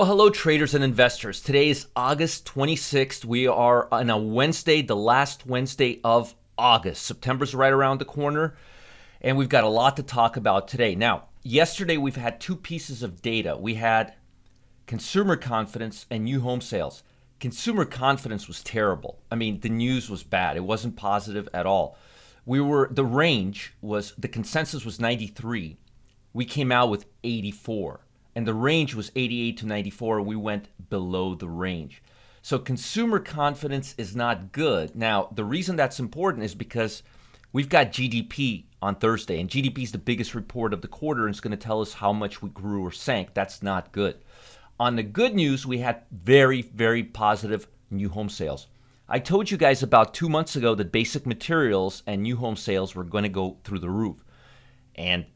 Well, hello, traders and investors. Today is August 26th. We are on a Wednesday, the last Wednesday of August. September's right around the corner, and we've got a lot to talk about today. Now, yesterday we've had two pieces of data. We had consumer confidence and new home sales. Consumer confidence was terrible. I mean, the news was bad. It wasn't positive at all. We were the range was the consensus was 93. We came out with 84 and the range was 88 to 94. We went below the range. So consumer confidence is not good. Now, the reason that's important is because we've got GDP on Thursday, and GDP is the biggest report of the quarter, and it's going to tell us how much we grew or sank. That's not good. On the good news, we had very, very positive new home sales. I told you guys about two months ago that basic materials and new home sales were going to go through the roof. And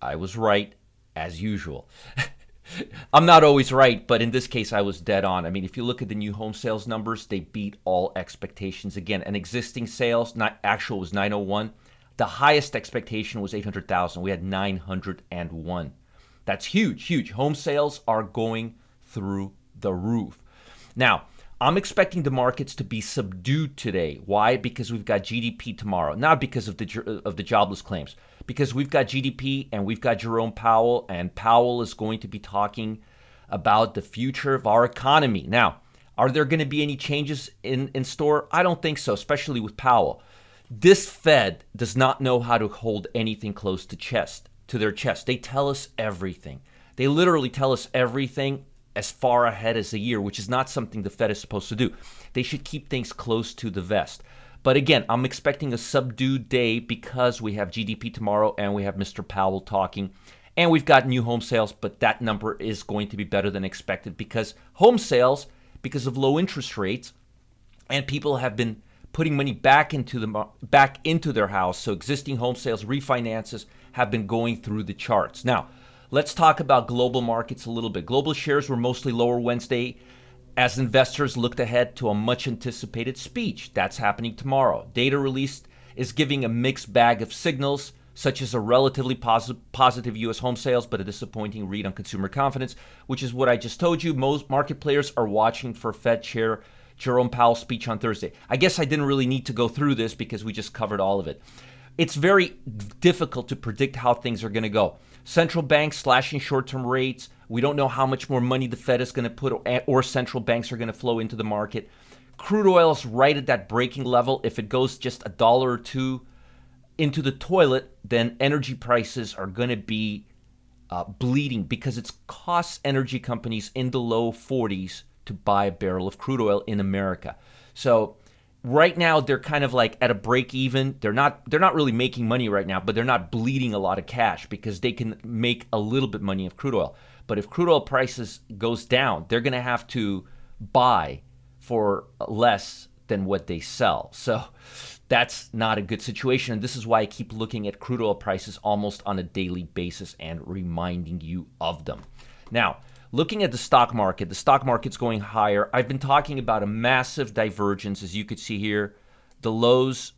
I was right as usual. I'm not always right, but in this case, I was dead on. I mean, if you look at the new home sales numbers, they beat all expectations again. And existing sales, not actual, was 901. The highest expectation was 800,000. We had 901. That's huge, huge. Home sales are going through the roof. Now, I'm expecting the markets to be subdued today. Why? Because we've got GDP tomorrow, not because of the of the jobless claims. Because we've got GDP and we've got Jerome Powell, and Powell is going to be talking about the future of our economy. Now, are there going to be any changes in, in store? I don't think so, especially with Powell. This Fed does not know how to hold anything close to chest to their chest. They tell us everything. They literally tell us everything as far ahead as a year, which is not something the Fed is supposed to do. They should keep things close to the vest. But again, I'm expecting a subdued day because we have GDP tomorrow and we have Mr. Powell talking. And we've got new home sales, but that number is going to be better than expected because home sales, because of low interest rates, and people have been putting money back into the back into their house. So existing home sales refinances have been going through the charts. Now, Let's talk about global markets a little bit. Global shares were mostly lower Wednesday as investors looked ahead to a much anticipated speech. That's happening tomorrow. Data released is giving a mixed bag of signals, such as a relatively posi- positive U.S. home sales, but a disappointing read on consumer confidence, which is what I just told you. Most market players are watching for Fed Chair Jerome Powell's speech on Thursday. I guess I didn't really need to go through this because we just covered all of it. It's very difficult to predict how things are going to go. Central banks slashing short term rates. We don't know how much more money the Fed is going to put or central banks are going to flow into the market. Crude oil is right at that breaking level. If it goes just a dollar or two into the toilet, then energy prices are going to be uh, bleeding because it costs energy companies in the low 40s to buy a barrel of crude oil in America. So right now they're kind of like at a break even. They're not they're not really making money right now, but they're not bleeding a lot of cash because they can make a little bit money of crude oil. But if crude oil prices goes down, they're going to have to buy for less than what they sell. So that's not a good situation and this is why I keep looking at crude oil prices almost on a daily basis and reminding you of them. Now, Looking at the stock market, the stock market's going higher. I've been talking about a massive divergence, as you could see here. The lows,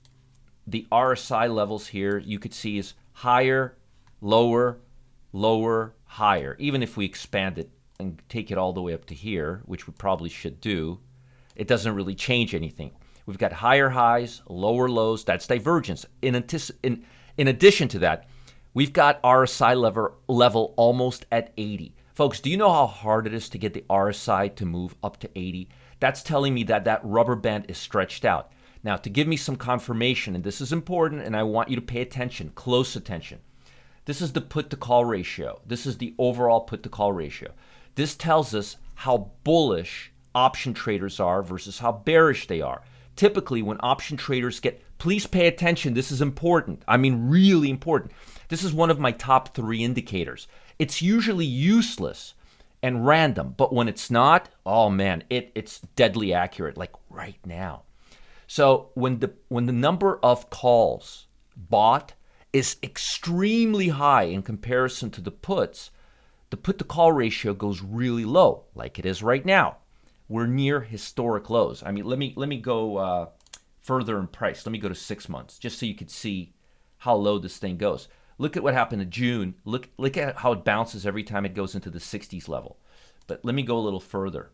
the RSI levels here, you could see is higher, lower, lower, higher. Even if we expand it and take it all the way up to here, which we probably should do, it doesn't really change anything. We've got higher highs, lower lows. That's divergence. In, in, in addition to that, we've got RSI level, level almost at 80. Folks, do you know how hard it is to get the RSI to move up to 80? That's telling me that that rubber band is stretched out. Now, to give me some confirmation, and this is important, and I want you to pay attention, close attention. This is the put to call ratio. This is the overall put to call ratio. This tells us how bullish option traders are versus how bearish they are. Typically, when option traders get, please pay attention, this is important. I mean, really important. This is one of my top three indicators. It's usually useless and random. But when it's not, oh man, it, it's deadly accurate, like right now. So when the when the number of calls bought is extremely high in comparison to the puts, the put to call ratio goes really low, like it is right now. We're near historic lows. I mean, let me let me go uh, further in price. Let me go to six months, just so you could see how low this thing goes. Look at what happened in June. Look look at how it bounces every time it goes into the 60s level. But let me go a little further,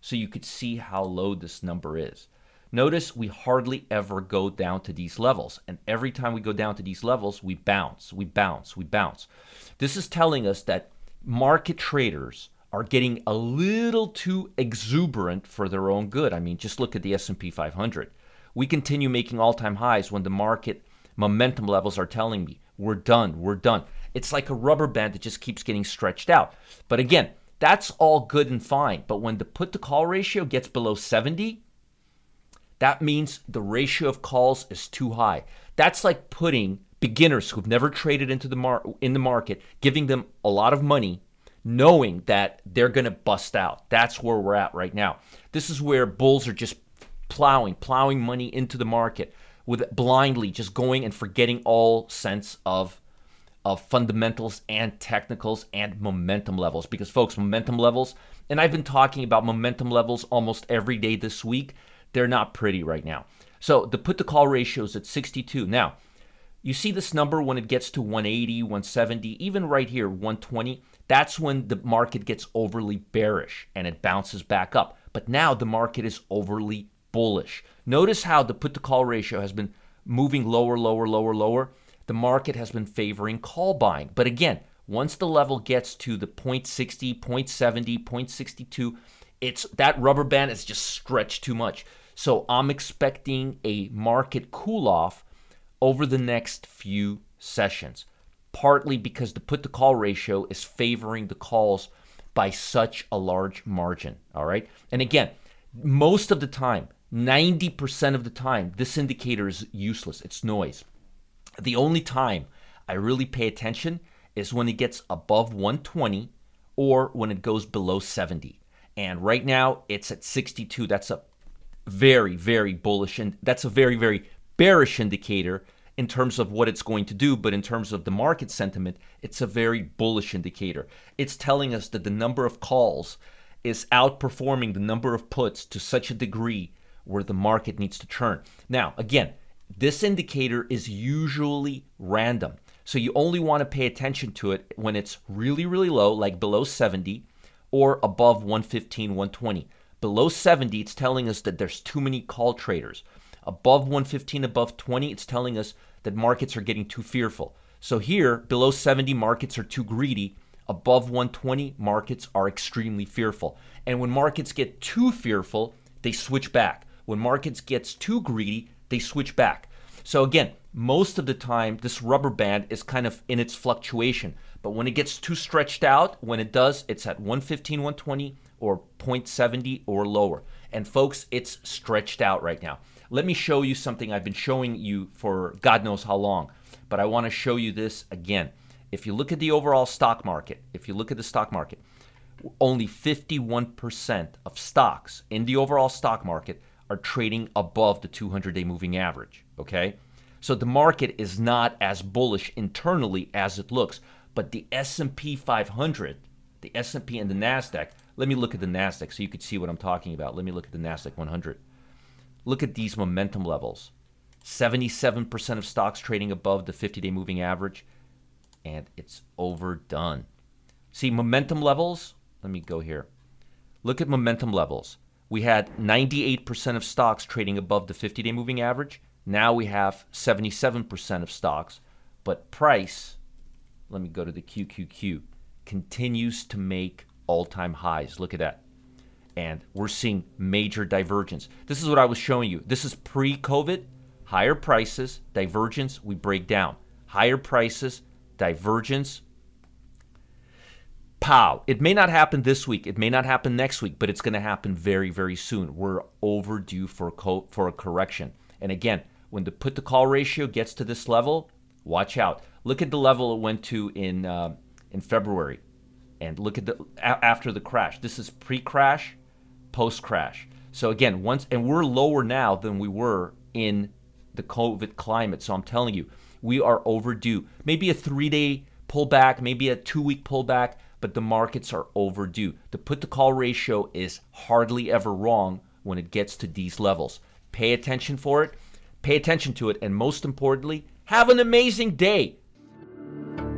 so you could see how low this number is. Notice we hardly ever go down to these levels. And every time we go down to these levels, we bounce, we bounce, we bounce. This is telling us that market traders are getting a little too exuberant for their own good. I mean, just look at the S&P 500. We continue making all-time highs when the market momentum levels are telling me we're done, we're done. It's like a rubber band that just keeps getting stretched out. But again, that's all good and fine. But when the put to call ratio gets below 70, that means the ratio of calls is too high. That's like putting beginners who've never traded into the mar- in the market, giving them a lot of money, knowing that they're going to bust out. That's where we're at right now. This is where bulls are just plowing, plowing money into the market with blindly just going and forgetting all sense of of fundamentals and technicals and momentum levels because folks momentum levels and I've been talking about momentum levels almost every day this week they're not pretty right now so the put to call ratio is at 62 now you see this number when it gets to 180, 170, even right here, 120. That's when the market gets overly bearish and it bounces back up. But now the market is overly bullish. Notice how the put to call ratio has been moving lower, lower, lower, lower. The market has been favoring call buying. But again, once the level gets to the 0.60, 0.70, 0.62, it's that rubber band is just stretched too much. So I'm expecting a market cool off over the next few sessions, partly because the put to call ratio is favoring the calls by such a large margin. All right. And again, most of the time, 90% of the time, this indicator is useless. It's noise. The only time I really pay attention is when it gets above 120 or when it goes below 70. And right now it's at 62. That's a very, very bullish and that's a very, very bearish indicator in terms of what it's going to do, but in terms of the market sentiment, it's a very bullish indicator. It's telling us that the number of calls is outperforming the number of puts to such a degree where the market needs to turn. Now, again, this indicator is usually random. So you only want to pay attention to it when it's really, really low, like below 70 or above 115, 120. Below 70, it's telling us that there's too many call traders. Above 115, above 20, it's telling us that markets are getting too fearful. So here, below 70, markets are too greedy. Above 120, markets are extremely fearful. And when markets get too fearful, they switch back. When markets gets too greedy, they switch back. So again, most of the time, this rubber band is kind of in its fluctuation. But when it gets too stretched out, when it does, it's at 115, 120 or 0.70 or lower. And folks, it's stretched out right now. Let me show you something I've been showing you for God knows how long, but I want to show you this again. If you look at the overall stock market, if you look at the stock market, only 51% of stocks in the overall stock market are trading above the 200-day moving average, okay? So the market is not as bullish internally as it looks, but the S&P 500, the S&P and the Nasdaq, let me look at the Nasdaq so you could see what I'm talking about. Let me look at the Nasdaq 100. Look at these momentum levels 77% of stocks trading above the 50 day moving average, and it's overdone. See, momentum levels, let me go here. Look at momentum levels. We had 98% of stocks trading above the 50 day moving average. Now we have 77% of stocks, but price, let me go to the QQQ, continues to make all time highs. Look at that and we're seeing major divergence. This is what I was showing you. This is pre COVID, higher prices, divergence, we break down. Higher prices, divergence. Pow. It may not happen this week. It may not happen next week, but it's going to happen very, very soon. We're overdue for a, co- for a correction. And again, when the put to call ratio gets to this level, watch out. Look at the level it went to in, uh, in February And look at the a- after the crash. This is pre-crash, post-crash. So again, once and we're lower now than we were in the COVID climate. So I'm telling you, we are overdue. Maybe a 3-day pullback, maybe a 2-week pullback, but the markets are overdue. The put to call ratio is hardly ever wrong when it gets to these levels. Pay attention for it, pay attention to it, and most importantly, have an amazing day.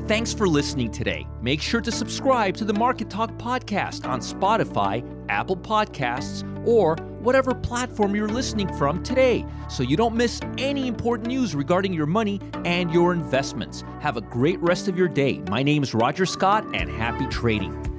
Thanks for listening today. Make sure to subscribe to the Market Talk podcast on Spotify, Apple Podcasts, or whatever platform you're listening from today so you don't miss any important news regarding your money and your investments. Have a great rest of your day. My name is Roger Scott and happy trading.